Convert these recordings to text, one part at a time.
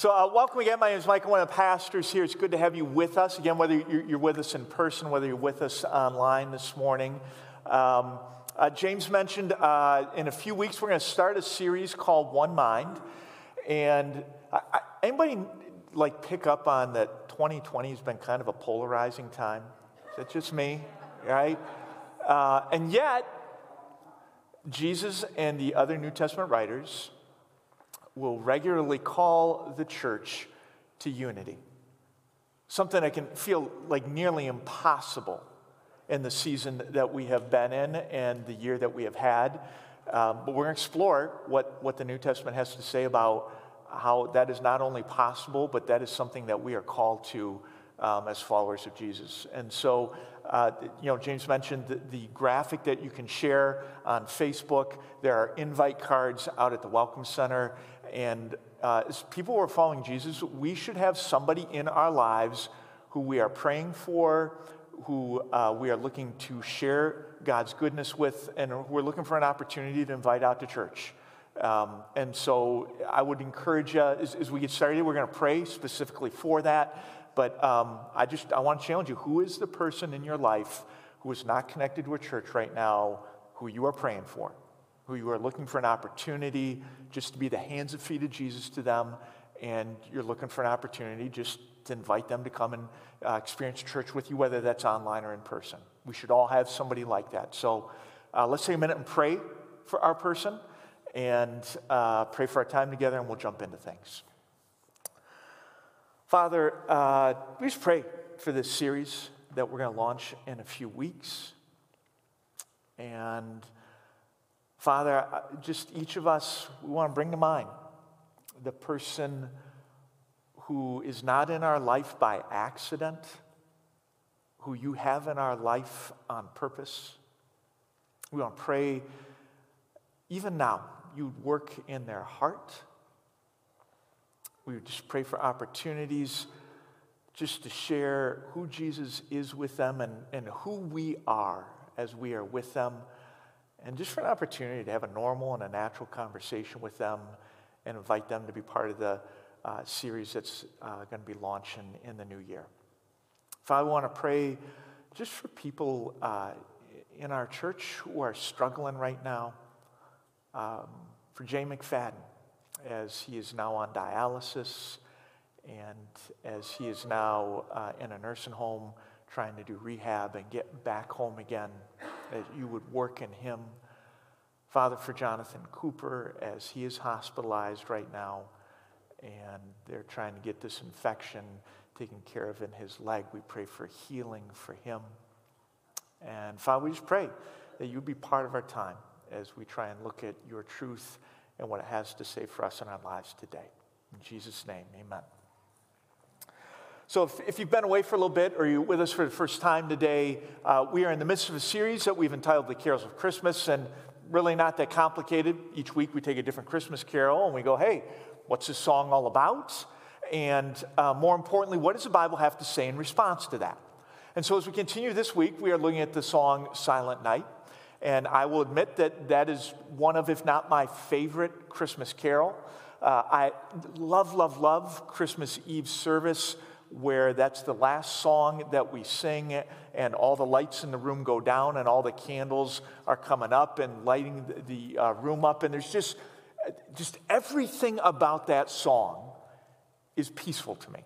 So, uh, welcome again. My name is Michael, one of the pastors here. It's good to have you with us. Again, whether you're, with us in person, whether you're with us online this morning. Um, uh, James mentioned uh, in a few weeks we're going to start a series called One Mind. And I, I, anybody like pick up on that 2020 has been kind of a polarizing time? Is that just me? Right? Uh, and yet, Jesus and the other New Testament writers will regularly call the church to unity. Something that can feel like nearly impossible in the season that we have been in and the year that we have had. Um, but we're going to explore what, what the New Testament has to say about how that is not only possible, but that is something that we are called to um, as followers of Jesus. And so, uh, you know, James mentioned the, the, graphic that you can share on Facebook. There are invite cards out at the Welcome Center. And uh, as people who are following Jesus, we should have somebody in our lives who we are praying for, who uh, we are looking to share God's goodness with, and we're looking for an opportunity to invite out to church. Um, and so I would encourage you, as, as we get started, we're going to pray specifically for that. But um, I just I want to challenge you who is the person in your life who is not connected to a church right now who you are praying for? Who you are looking for an opportunity just to be the hands and feet of Jesus to them, and you're looking for an opportunity just to invite them to come and uh, experience church with you, whether that's online or in person. We should all have somebody like that. So uh, let's take a minute and pray for our person and uh, pray for our time together, and we'll jump into things. Father, uh, we just pray for this series that we're going to launch in a few weeks. And Father, just each of us, we want to bring to mind the person who is not in our life by accident, who you have in our life on purpose. We want to pray, even now, you'd work in their heart. We would just pray for opportunities just to share who Jesus is with them and, and who we are as we are with them and just for an opportunity to have a normal and a natural conversation with them and invite them to be part of the uh, series that's uh, going to be launching in the new year. If I want to pray just for people uh, in our church who are struggling right now, um, for Jay McFadden, as he is now on dialysis and as he is now uh, in a nursing home trying to do rehab and get back home again that you would work in him. Father, for Jonathan Cooper, as he is hospitalized right now, and they're trying to get this infection taken care of in his leg, we pray for healing for him. And Father, we just pray that you be part of our time as we try and look at your truth and what it has to say for us in our lives today. In Jesus' name, amen. So, if, if, you've been away for a little bit or you're with us for the first time today, uh, we are in the midst of a series that we've entitled The Carols of Christmas, and really not that complicated. Each week we take a different Christmas carol and we go, hey, what's this song all about? And uh, more importantly, what does the Bible have to say in response to that? And so, as we continue this week, we are looking at the song Silent Night. And I will admit that that is one of, if not my favorite Christmas carol. Uh, I love, love, love Christmas Eve service where that's the last song that we sing, and all the lights in the room go down, and all the candles are coming up and lighting the, uh, room up. And there's just, just everything about that song is peaceful to me.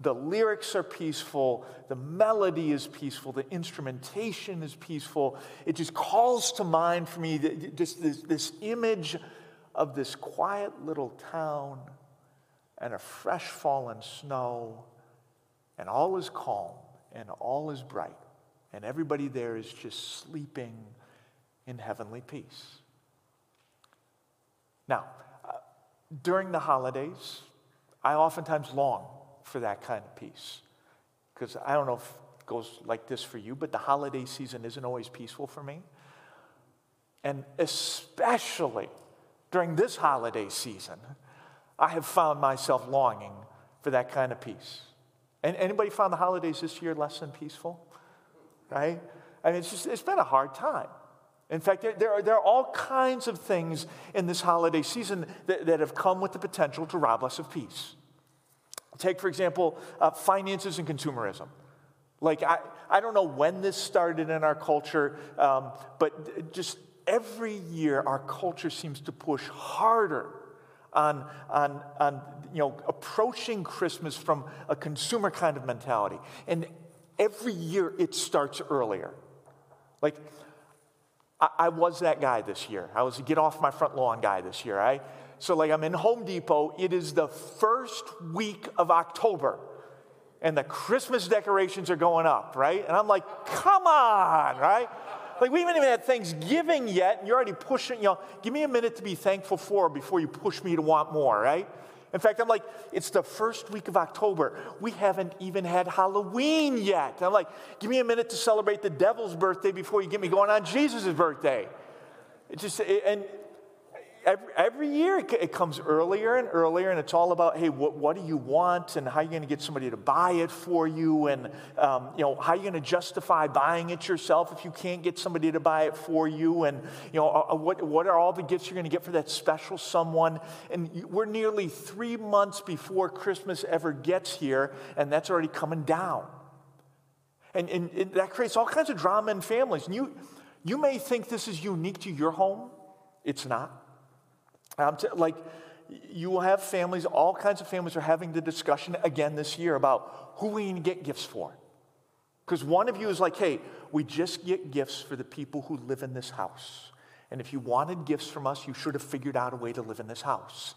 The lyrics are peaceful, the melody is peaceful, the instrumentation is peaceful. It just calls to mind for me just this, this image of this quiet little town and a fresh fallen snow and all is calm and all is bright, and everybody there is just sleeping in heavenly peace. Now, uh, during the holidays, I oftentimes long for that kind of peace. Because I don't know if it goes like this for you, but the holiday season isn't always peaceful for me. And especially during this holiday season, I have found myself longing for that kind of peace. And anybody found the holidays this year less than peaceful? Right? I mean, it's just, it's been a hard time. In fact, there, there, are, there are all kinds of things in this holiday season that, that have come with the potential to rob us of peace. Take, for example, uh, finances and consumerism. Like, I, I don't know when this started in our culture, um, but just every year our culture seems to push harder on, on, on you know, approaching Christmas from a consumer kind of mentality. And every year it starts earlier. Like, I, I was that guy this year. I was a get off my front lawn guy this year. I, so, like, I'm in Home Depot. It is the first week of October, and the Christmas decorations are going up, right? And I'm like, come on, right? Like, we haven't even had Thanksgiving yet, and you're already pushing, you know, give me a minute to be thankful for before you push me to want more, right? In fact, I'm like, it's the first week of October. We haven't even had Halloween yet. I'm like, give me a minute to celebrate the devil's birthday before you get me going on Jesus' birthday. It just, and every, every year it, it, comes earlier and earlier, and it's all about, hey, what, what do you want, and how are you going to get somebody to buy it for you, and um, you know, how are you going to justify buying it yourself if you can't get somebody to buy it for you, and you know, uh, uh what, what are all the gifts you're going to get for that special someone? And we're nearly three months before Christmas ever gets here, and that's already coming down. And, and, and that creates all kinds of drama in families. And you, you may think this is unique to your home. It's not. To, like, you will have families, all kinds of families are having the discussion again this year about who we to get gifts for. Because one of you is like, hey, we just get gifts for the people who live in this house. And if you wanted gifts from us, you should have figured out a way to live in this house.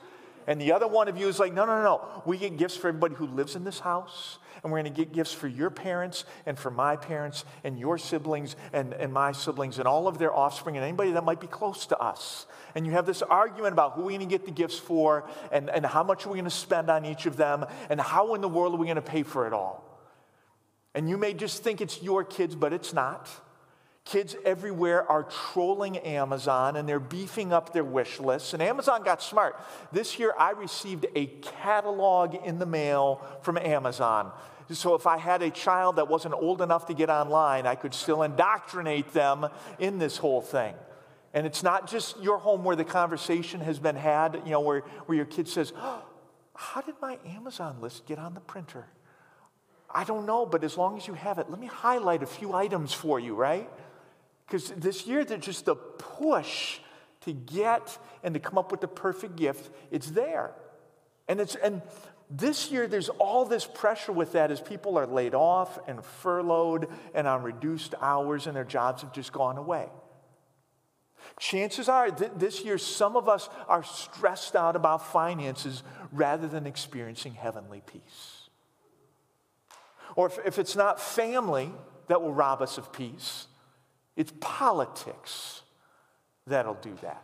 And the other one of you is like, no, no, no. No. We get gifts for everybody who lives in this house. And we're going to get gifts for your parents and for my parents and your siblings and, and my siblings and all of their offspring and anybody that might be close to us. And you have this argument about who we're going to get the gifts for and, and how much are we going to spend on each of them and how in the world are we going to pay for it all. And you may just think it's your kids, but it's not. Kids everywhere are trolling Amazon and they're beefing up their wish lists. And Amazon got smart. This year, I received a catalog in the mail from Amazon. So if I had a child that wasn't old enough to get online, I could still indoctrinate them in this whole thing. And it's not just your home where the conversation has been had, you know, where, where your kid says, oh, How did my Amazon list get on the printer? I don't know, but as long as you have it, let me highlight a few items for you, right? Because this year, there's just the push to get and to come up with the perfect gift. It's there. And, it's, and this year, there's all this pressure with that as people are laid off and furloughed and on reduced hours, and their jobs have just gone away. Chances are th- this year, some of us are stressed out about finances rather than experiencing heavenly peace. Or if, if it's not family that will rob us of peace, it's politics that'll do that.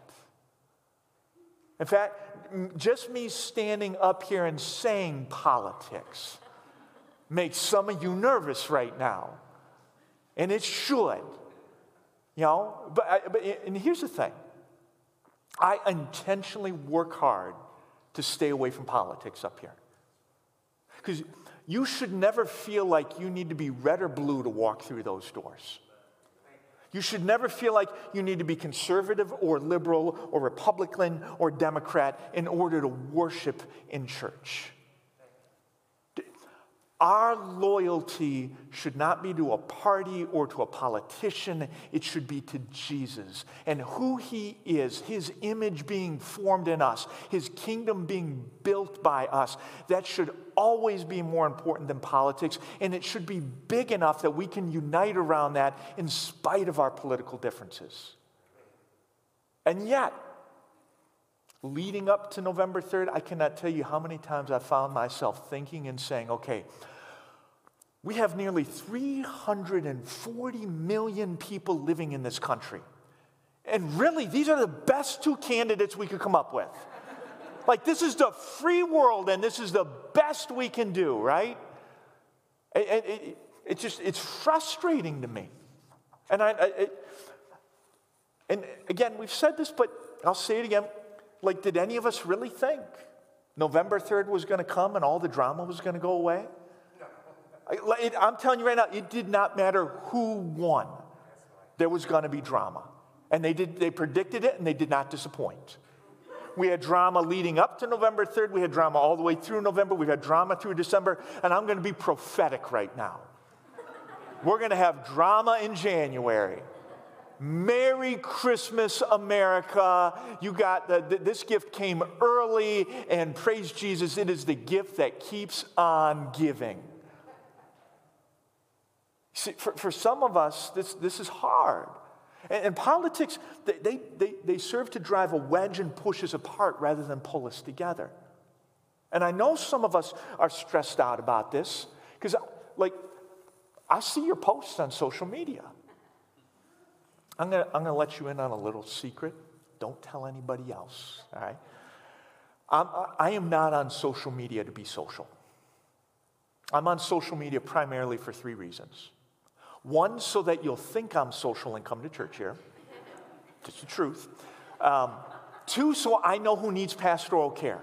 In fact, just me standing up here and saying politics makes some of you nervous right now. And it should. You know, but, but and here's the thing I intentionally work hard to stay away from politics up here. Because you should never feel like you need to be red or blue to walk through those doors. You should never feel like you need to be conservative or liberal or Republican or Democrat in order to worship in church. Our loyalty should not be to a party or to a politician. It should be to Jesus and who he is, his image being formed in us, his kingdom being built by us. That should always be more important than politics, and it should be big enough that we can unite around that in spite of our political differences. And yet, leading up to November 3rd, I cannot tell you how many times I found myself thinking and saying, okay, we have nearly 340 million people living in this country. And really, these are the best two candidates we could come up with. like, this is the free world, and this is the best we can do, right? It, it, it, it just, it's frustrating to me. And I, I and again, we've said this, but I'll say it again. Like, did any of us really think November 3rd was going to come and all the drama was going to go away? I'm telling you right now, it did not matter who won. There was going to be drama. And they, did, they predicted it and they did not disappoint. We had drama leading up to November 3rd. We had drama all the way through November. We've had drama through December. And I'm going to be prophetic right now. We're going to have drama in January. Merry Christmas, America. You got the, this gift came early, and praise Jesus, it is the gift that keeps on giving. See, for, for some of us, this, this is hard. And, and politics, they, they, they serve to drive a wedge and push us apart rather than pull us together. And I know some of us are stressed out about this because, like, I see your posts on social media. I'm going to I'm gonna let you in on a little secret. Don't tell anybody else, all right? I'm, I am not on social media to be social. I'm on social media primarily for three reasons. One, so that you'll think I'm social and come to church here. Just the truth. Um, two, so I know who needs pastoral care.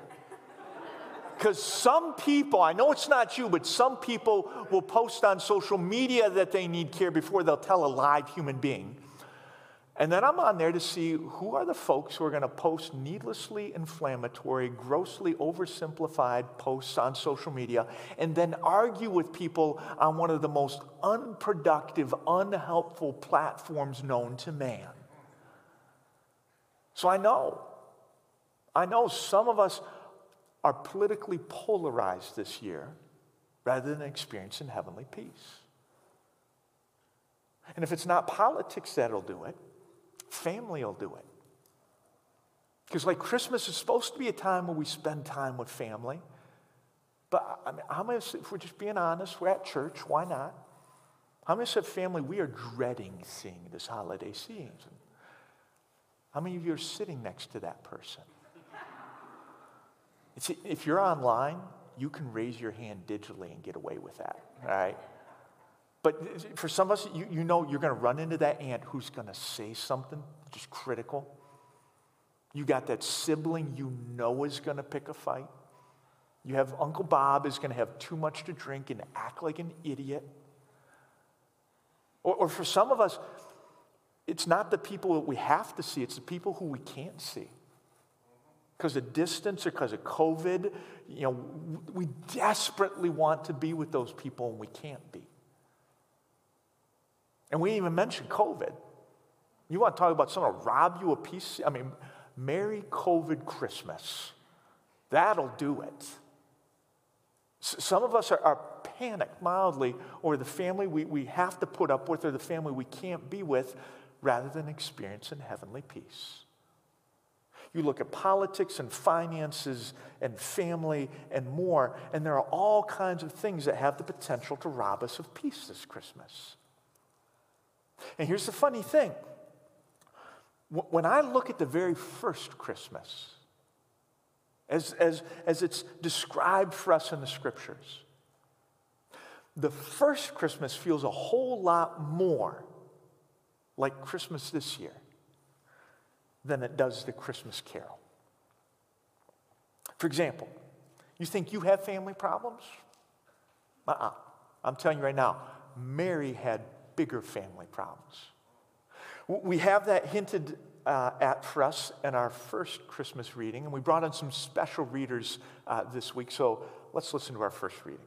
Because some people, I know it's not you, but some people will post on social media that they need care before they'll tell a live human being. And then I'm on there to see who are the folks who are going to post needlessly inflammatory, grossly oversimplified posts on social media and then argue with people on one of the most unproductive, unhelpful platforms known to man. So I know, I know some of us are politically polarized this year rather than experiencing heavenly peace. And if it's not politics that'll do it, family will do it. Because, like, Christmas is supposed to be a time where we spend time with family. But I mean, how many, if we're just being honest, we're at church, why not? How many said, family, we are dreading seeing this holiday season? How many of you are sitting next to that person? It's, if you're online, you can raise your hand digitally and get away with that, right? But for some of us, you, you know you're going to run into that aunt who's going to say something just critical. You got that sibling you know is going to pick a fight. You have Uncle Bob is going to have too much to drink and act like an idiot. Or, or for some of us, it's not the people that we have to see, it's the people who we can't see. Because of distance or because of COVID, you know, we desperately want to be with those people and we can't be. And we even mentioned COVID. You want to talk about someone to rob you a piece? I mean, Merry COVID Christmas. That'll do it. Some of us are, are panicked mildly, or the family we, we have to put up with, or the family we can't be with, rather than experiencing heavenly peace. You look at politics and finances and family and more, and there are all kinds of things that have the potential to rob us of peace this Christmas. And here's the funny thing when I look at the very first Christmas, as, as, as it's described for us in the scriptures, the first Christmas feels a whole lot more like Christmas this year than it does the Christmas carol. For example, you think you have family problems? Uh uh-uh. uh. i am telling you right now, Mary had bigger family problems. We have that hinted uh, at for us in our first Christmas reading, and we brought in some special readers uh, this week. So let's listen to our first reading.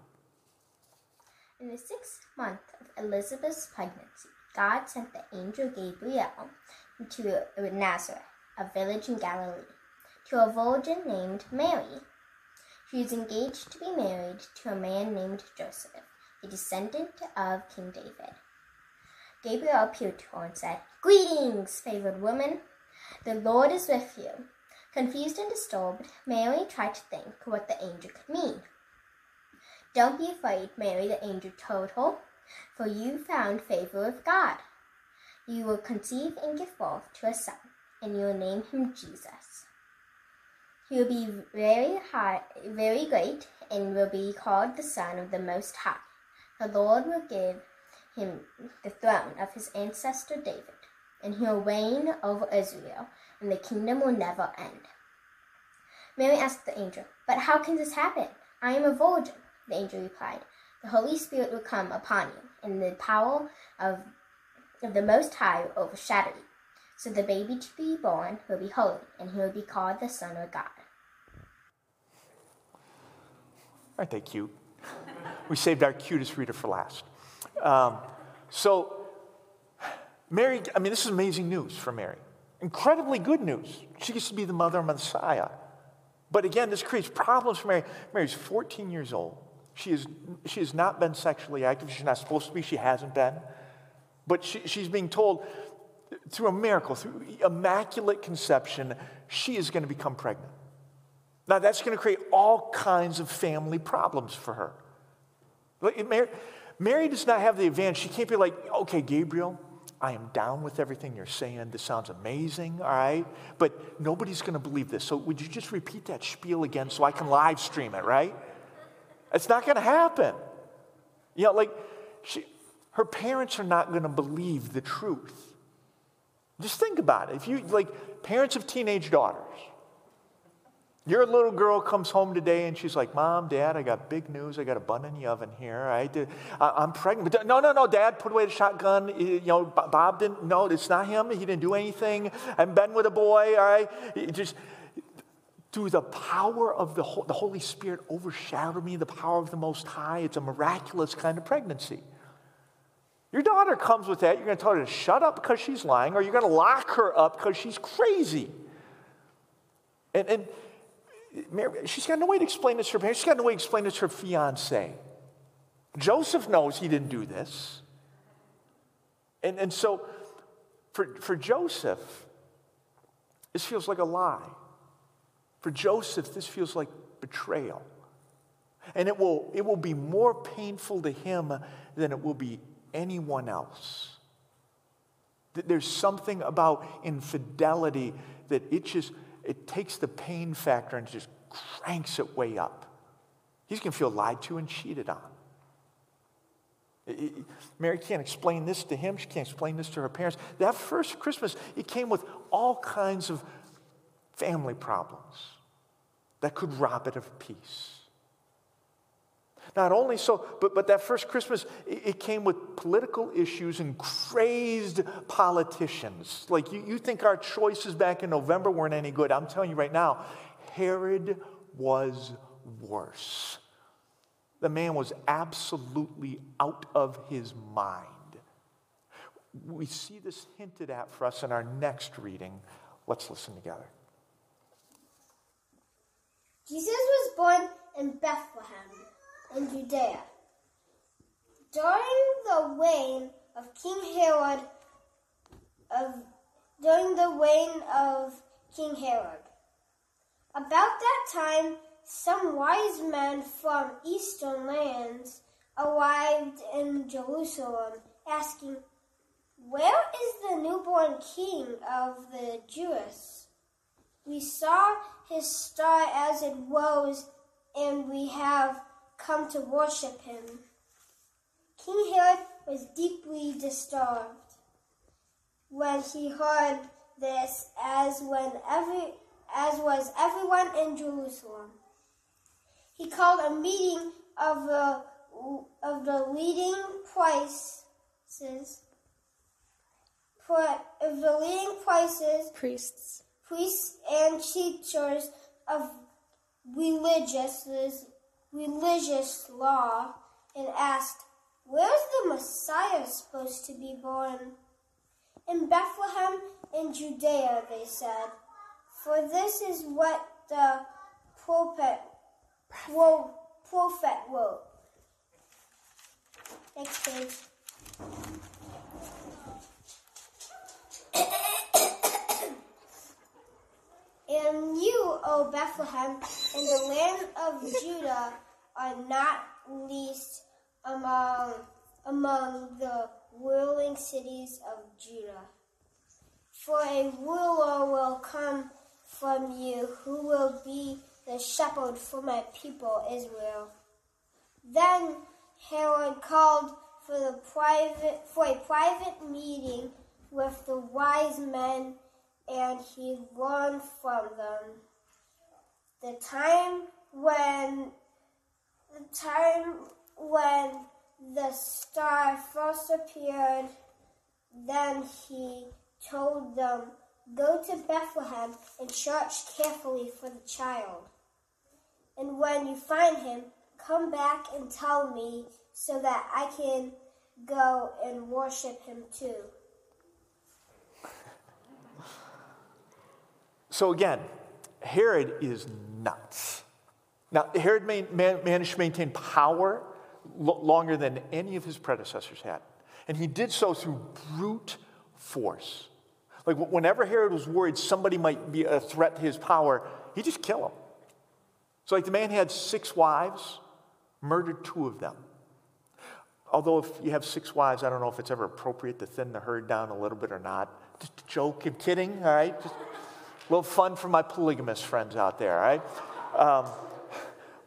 In the sixth month of Elizabeth's pregnancy, God sent the angel Gabriel to Nazareth, a village in Galilee, to a virgin named Mary. She was engaged to be married to a man named Joseph, a descendant of King David. Gabriel appeared to her and said, Greetings, favored woman. The Lord is with you. Confused and disturbed, Mary tried to think what the angel could mean. Don't be afraid, Mary, the angel told her, for you found favor with God. You will conceive and give birth to a son, and you will name him Jesus. He will be very high, very great, and will be called the Son of the Most High. The Lord will give him the throne of his ancestor David, and he will reign over Israel, and the kingdom will never end. Mary asked the angel, But how can this happen? I am a virgin. The angel replied, The Holy Spirit will come upon you, and the power of, of the Most High will overshadow you. So the baby to be born will be holy, and he will be called the Son of God. Aren't they cute? we saved our cutest reader for last. Um, so, Mary, I mean, this is amazing news for Mary. Incredibly good news. She gets to be the mother of Messiah. But again, this creates problems for Mary. Mary's 14 years old. She, is, she has not been sexually active. She's not supposed to be. She hasn't been. But she, she's being told through a miracle, through immaculate conception, she is going to become pregnant. Now, that's going to create all kinds of family problems for her. Mary, Mary does not have the advantage. She can't be like, okay, Gabriel, I am down with everything you're saying. This sounds amazing, all right? But nobody's going to believe this. So would you just repeat that spiel again so I can live stream it, right? It's not going to happen. You know, like, she, her parents are not going to believe the truth. Just think about it. If you, like, parents of teenage daughters, your little girl comes home today and she's like, Mom, Dad, I got big news. I got a bun in the oven here. I did, I'm pregnant. But no, no, no, Dad, put away the shotgun. You know, Bob didn't, no, it's not him. He didn't do anything. I've been with a boy, all right? Just through the power of the, the Holy Spirit overshadowed me, the power of the Most High. It's a miraculous kind of pregnancy. Your daughter comes with that. You're going to tell her to shut up because she's lying, or you're going to lock her up because she's crazy. And, and Mary, she's got no way to explain this to her parents. She's got no way to explain this to her fiance. Joseph knows he didn't do this. And, and so for, for Joseph, this feels like a lie. For Joseph, this feels like betrayal. And it will, it will be more painful to him than it will be anyone else. There's something about infidelity that it just it takes the pain factor and just cranks it way up. He's going to feel lied to and cheated on. Mary can't explain this to him. She can't explain this to her parents. That first Christmas, it came with all kinds of family problems that could rob it of peace. Not only so, but, but that first Christmas, it, it came with political issues and crazed politicians. Like you, you think our choices back in November weren't any good. I'm telling you right now, Herod was worse. The man was absolutely out of his mind. We see this hinted at for us in our next reading. Let's listen together. Jesus was born in Bethlehem in Judea. During the reign of King Herod, of, during the reign of King Herod. About that time, some wise men from eastern lands arrived in Jerusalem, asking, Where is the newborn king of the Jews? We saw his star as it rose, and we have come to worship him. King Herod was deeply disturbed when he heard this, as when every as was everyone in Jerusalem. He called a meeting of the of the leading prices of the leading prices priests priests and teachers of religious religious law and asked, Where's the Messiah supposed to be born? In Bethlehem in Judea, they said, for this is what the prophet, prophet wrote. Next page. And you, O Bethlehem, in the land of Judah, are not least among, among the ruling cities of Judah. For a ruler will come from you who will be the shepherd for my people Israel. Then Herod called for, the private, for a private meeting with the wise men, and he learned from them the time when the time when the star first appeared, then he told them, Go to Bethlehem and search carefully for the child. And when you find him, come back and tell me so that I can go and worship him too. So again, Herod is nuts. Now, Herod managed to maintain power longer than any of his predecessors had. And he did so through brute force. Like whenever Herod was worried somebody might be a threat to his power, he just kill them. So, like the man had six wives, murdered two of them. Although, if you have six wives, I don't know if it's ever appropriate to thin the herd down a little bit or not. Just a joke, I'm kidding, all right? Just little fun for my polygamous friends out there, right? Um,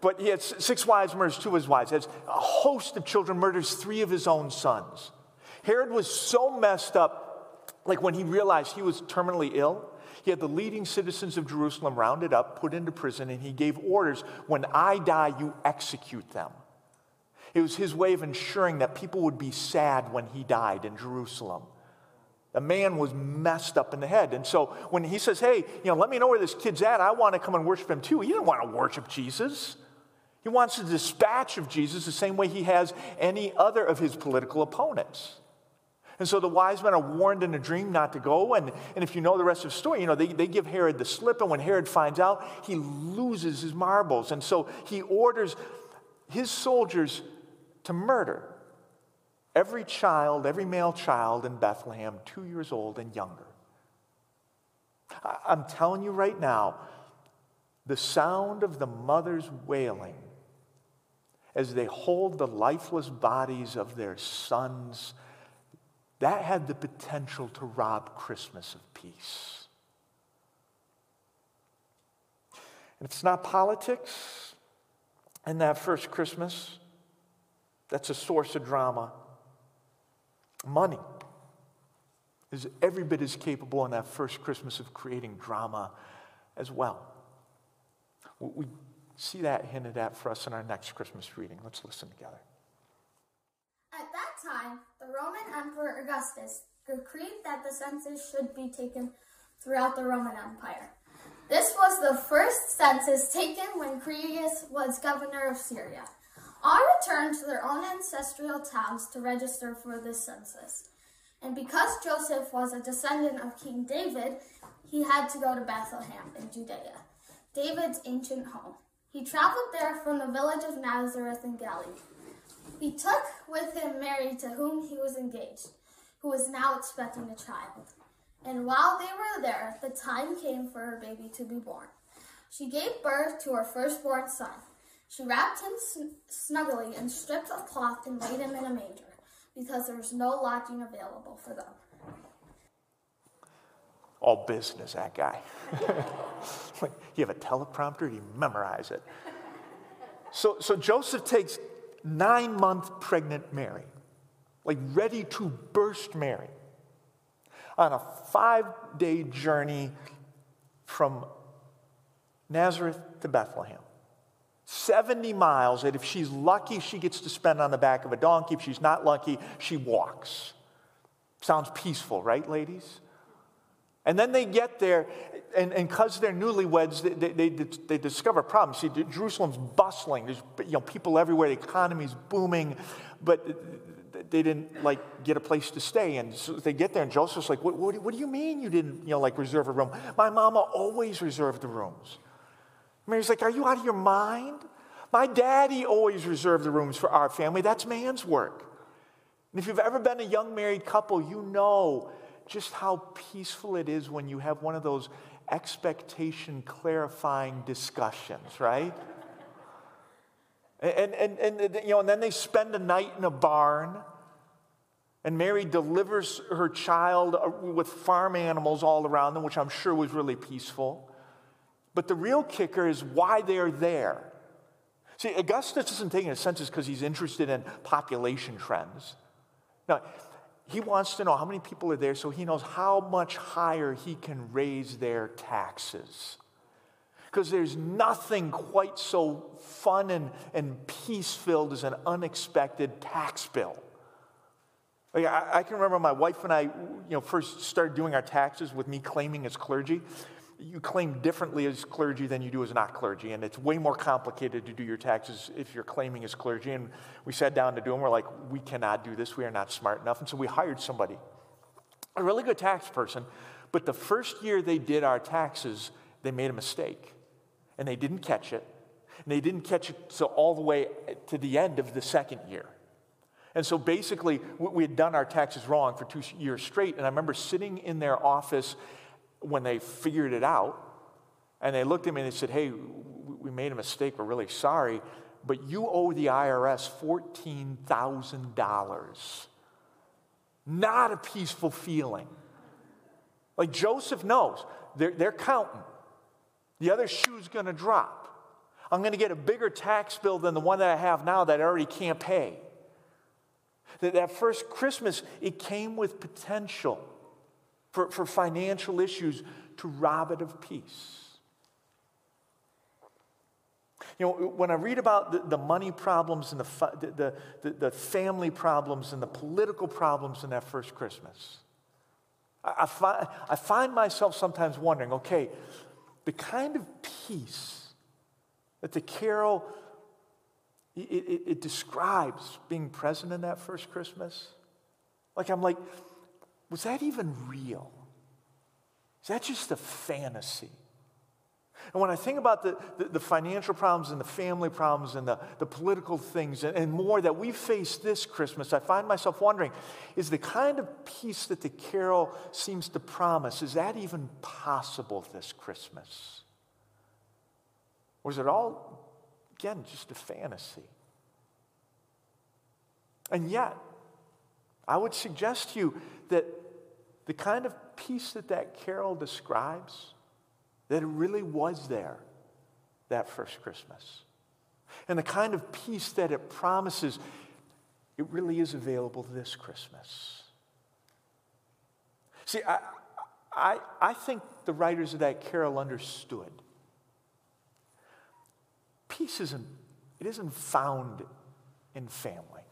but he had six wives, murders two of his wives. Has a host of children, murders three of his own sons. Herod was so messed up, like when he realized he was terminally ill, he had the leading citizens of Jerusalem rounded up, put into prison, and he gave orders when I die, you execute them. It was his way of ensuring that people would be sad when he died in Jerusalem. The man was messed up in the head. And so when he says, Hey, you know, let me know where this kid's at, I want to come and worship him too, he didn't want to worship Jesus. He wants to dispatch of Jesus the same way he has any other of his political opponents. And so the wise men are warned in a dream not to go. And, and if you know the rest of the story, you know, they, they give Herod the slip. And when Herod finds out, he loses his marbles. And so he orders his soldiers to murder every child, every male child in Bethlehem, two years old and younger. I'm telling you right now, the sound of the mother's wailing as they hold the lifeless bodies of their sons, that had the potential to rob Christmas of peace. And if it's not politics and that first Christmas, that's a source of drama. Money is every bit as capable on that first Christmas of creating drama as well. We see that hinted at for us in our next Christmas reading. Let's listen together. At that time, the Roman Emperor Augustus decreed that the census should be taken throughout the Roman Empire. This was the first census taken when Quirinius was governor of Syria all returned to their own ancestral towns to register for the census. And because Joseph was a descendant of King David, he had to go to Bethlehem in Judea, David's ancient home. He traveled there from the village of Nazareth in Galilee. He took with him Mary, to whom he was engaged, who was now expecting a child. And while they were there, the time came for her baby to be born. She gave birth to her firstborn son she wrapped him snugly in strips of cloth and laid him in a manger, because there was no lodging available for them. All business, that guy. you have a teleprompter, you memorize it. So, so Joseph takes nine month pregnant Mary, like ready to burst Mary, on a five day journey from Nazareth to Bethlehem. 70 miles that if she's lucky, she gets to spend on the back of a donkey. If she's not lucky, she walks. Sounds peaceful, right, ladies? And then they get there, and because they're newlyweds, they, they, they, they discover problems. See, Jerusalem's bustling. There's you know, people everywhere. The economy's booming, but they didn't like get a place to stay. And so they get there, and Joseph's like, what, what, what do you mean you didn't you know, like reserve a room? My mama always reserved the rooms. Mary's like, Are you out of your mind? My daddy always reserved the rooms for our family. That's man's work. And if you've ever been a young married couple, you know just how peaceful it is when you have one of those expectation clarifying discussions, right? And, and, and, you know, and then they spend a night in a barn, and Mary delivers her child uh, with farm animals all around them, which I'm sure was really peaceful. But the real kicker is why they're there. See, Augustus isn't taking a census because he's interested in population trends. Now, he wants to know how many people are there so he knows how much higher he can raise their taxes. Because there's nothing quite so fun and, and peace filled as an unexpected tax bill. Like I, I can remember my wife and I, you know, first started doing our taxes with me claiming as clergy. You claim differently as clergy than you do as not clergy, and it's way more complicated to do your taxes if you're claiming as clergy. And we sat down to do them. We're like, we cannot do this. We are not smart enough. And so we hired somebody, a really good tax person. But the first year they did our taxes, they made a mistake, and they didn't catch it. And they didn't catch it so all the way to the end of the second year. And so basically, we had done our taxes wrong for two years straight. And I remember sitting in their office when they figured it out, and they looked at me and they said, Hey, we made a mistake. We're really sorry, but you owe the IRS $14,000. Not a peaceful feeling. Like Joseph knows, they're, they're counting. The other shoe's gonna drop. I'm gonna get a bigger tax bill than the one that I have now that I already can't pay. That, that first Christmas, it came with potential for, for financial issues to rob it of peace. You know, when I read about the, the money problems and the, the, the, the, family problems and the political problems in that first Christmas, I, I, find, I find myself sometimes wondering okay, the kind of peace that the carol it, it, it, describes being present in that first Christmas. Like, I'm like, was that even real? Is that just a fantasy? And when I think about the, the, the, financial problems and the family problems and the, the political things and, and more that we face this Christmas, I find myself wondering is the kind of peace that the carol seems to promise, is that even possible this Christmas? Or is it all, again, just a fantasy? And yet, I would suggest to you that the kind of peace that that carol describes, that it really was there that first Christmas. And the kind of peace that it promises, it really is available this Christmas. See, I, I, I think the writers of that carol understood. Peace isn't, it isn't found in family.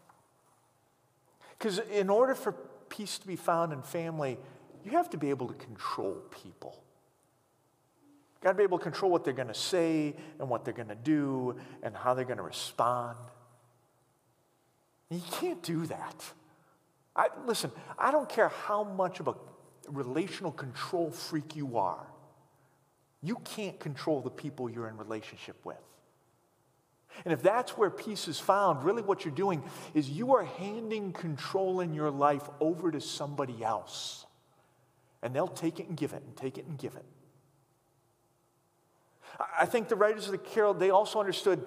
Because in order for peace to be found in family, you have to be able to control people. You've got to be able to control what they're going to say and what they're going to do and how they're going to respond. You can't do that. I, listen, I don't care how much of a relational control freak you are, you can't control the people you're in relationship with. And if that's where peace is found, really what you're doing is you are handing control in your life over to somebody else. And they'll take it and give it and take it and give it. I think the writers of the carol, they also understood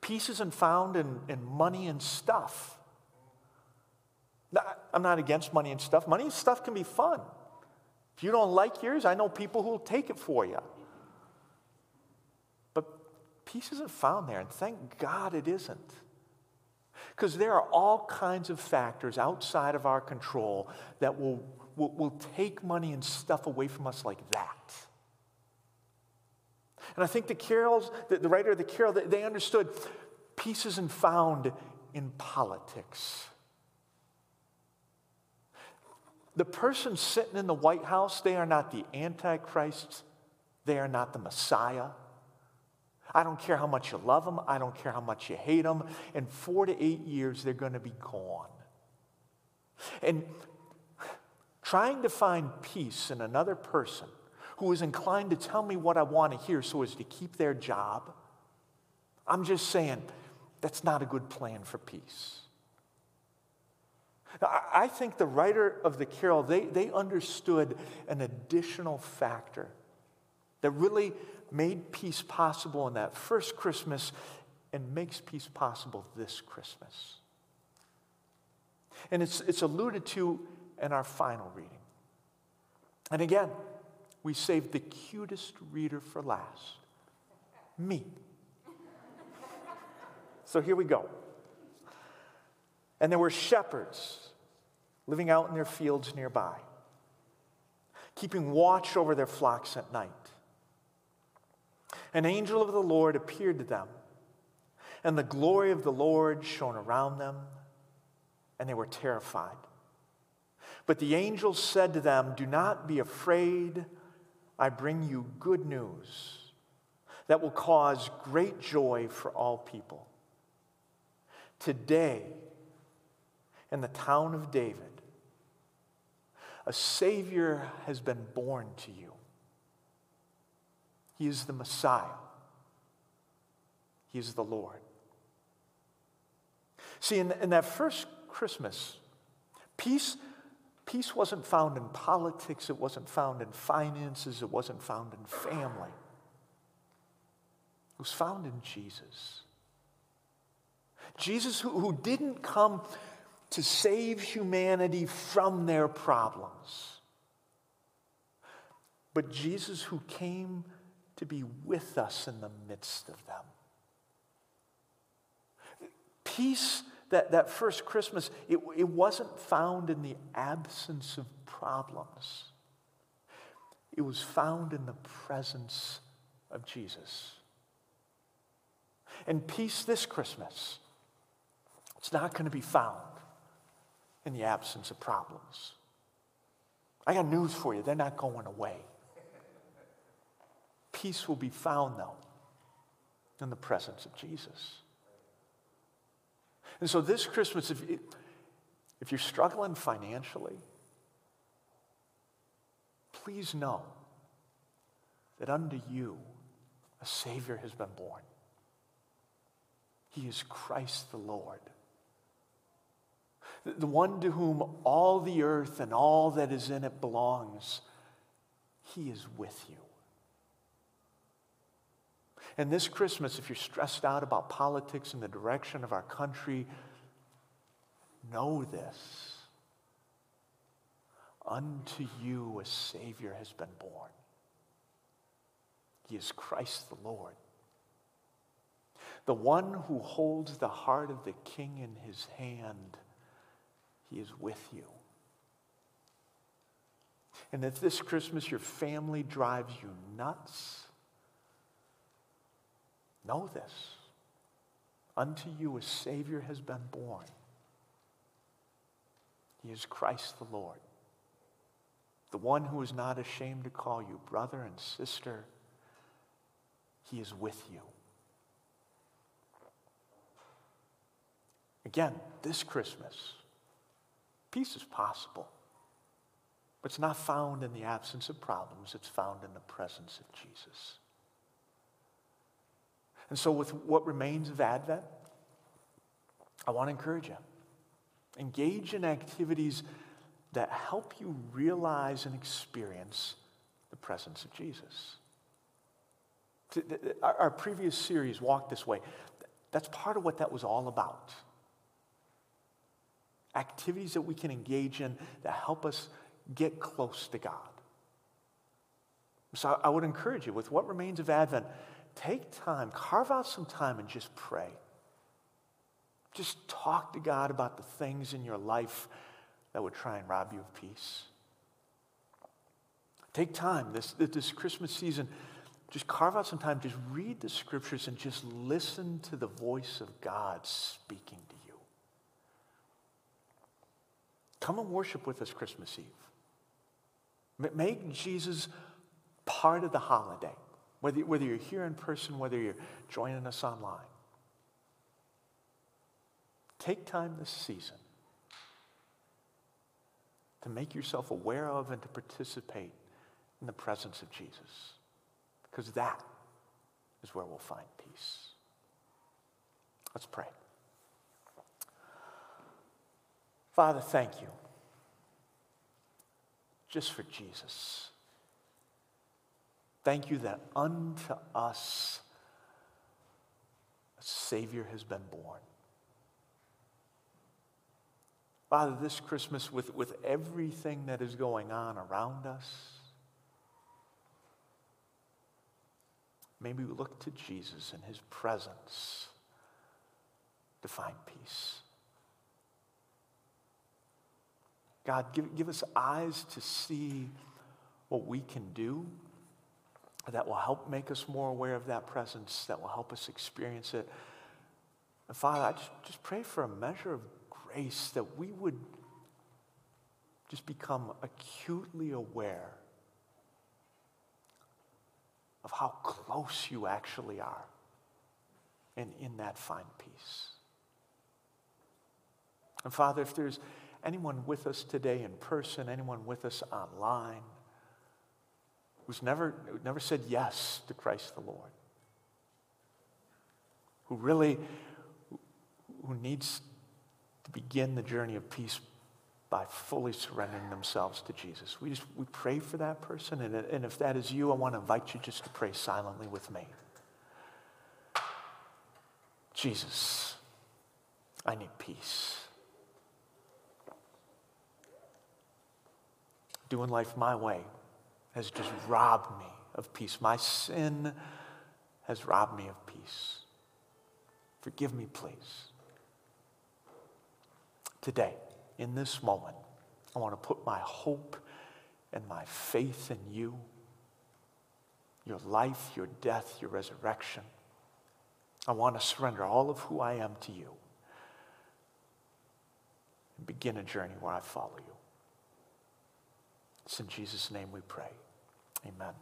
peace isn't found in, in money and stuff. I'm not against money and stuff. Money and stuff can be fun. If you don't like yours, I know people who will take it for you. Peace isn't found there, and thank God it isn't. Because there are all kinds of factors outside of our control that will, will, will take money and stuff away from us like that. And I think the carols, the, the writer of the carol, they, they understood peace isn't found in politics. The person sitting in the White House, they are not the Antichrist, they are not the Messiah. I don't care how much you love them, I don't care how much you hate them. In four to eight years, they're going to be gone. And trying to find peace in another person who is inclined to tell me what I want to hear so as to keep their job, I'm just saying that's not a good plan for peace. I think the writer of the carol, they, they understood an additional factor that really made peace possible in that first Christmas and makes peace possible this Christmas. And it's, it's alluded to in our final reading. And again, we saved the cutest reader for last me. so here we go. And there were shepherds living out in their fields nearby, keeping watch over their flocks at night. An angel of the Lord appeared to them, and the glory of the Lord shone around them, and they were terrified. But the angel said to them, Do not be afraid. I bring you good news that will cause great joy for all people. Today, in the town of David, a Savior has been born to you. He is the Messiah, He is the Lord. See, in, in that first Christmas, peace, peace wasn't found in politics, it wasn't found in finances, it wasn't found in family. It was found in Jesus. Jesus, who, who didn't come to save humanity from their problems, but Jesus, who came to be with us in the midst of them. Peace that, that first Christmas, it, it wasn't found in the absence of problems. It was found in the presence of Jesus. And peace this Christmas, it's not going to be found in the absence of problems. I got news for you, they're not going away. Peace will be found, though, in the presence of Jesus. And so this Christmas, if, if you're struggling financially, please know that unto you a Savior has been born. He is Christ the Lord. The one to whom all the earth and all that is in it belongs. He is with you. And this Christmas, if you're stressed out about politics and the direction of our country, know this. Unto you a Savior has been born. He is Christ the Lord. The one who holds the heart of the king in his hand, he is with you. And if this Christmas your family drives you nuts, Know this unto you a Savior has been born. He is Christ the Lord, the one who is not ashamed to call you brother and sister. He is with you. Again, this Christmas, peace is possible, but it's not found in the absence of problems, it's found in the presence of Jesus. And so, with what remains of Advent, I want to encourage you. Engage in activities that help you realize and experience the presence of Jesus. Our previous series, Walk This Way, that's part of what that was all about. Activities that we can engage in that help us get close to God. So I would encourage you, with what remains of Advent, take time, carve out some time and just pray. Just talk to God about the things in your life that would try and rob you of peace. Take time this, this Christmas season, just carve out some time, just read the scriptures and just listen to the voice of God speaking to you. Come and worship with us Christmas Eve. Make Jesus part of the holiday. Whether, whether you're here in person, whether you're joining us online. Take time this season to make yourself aware of and to participate in the presence of Jesus. Because that is where we'll find peace. Let's pray. Father, thank you just for Jesus. Thank you that unto us a Savior has been born. Father, this Christmas, with, with everything that is going on around us, maybe we look to Jesus and his presence to find peace. God, give, give us eyes to see what we can do that will help make us more aware of that presence, that will help us experience it. And Father, I just, just pray for a measure of grace that we would just become acutely aware of how close you actually are and in that find peace. And Father, if there's anyone with us today in person, anyone with us online, who's never, never said yes to Christ the Lord, who really who needs to begin the journey of peace by fully surrendering themselves to Jesus. We just we pray for that person, and, and if that is you, I want to invite you just to pray silently with me. Jesus, I need peace. Doing life my way has just robbed me of peace. My sin has robbed me of peace. Forgive me, please. Today, in this moment, I want to put my hope and my faith in you, your life, your death, your resurrection. I want to surrender all of who I am to you and begin a journey where I follow you. It's in Jesus' name we pray. Amen.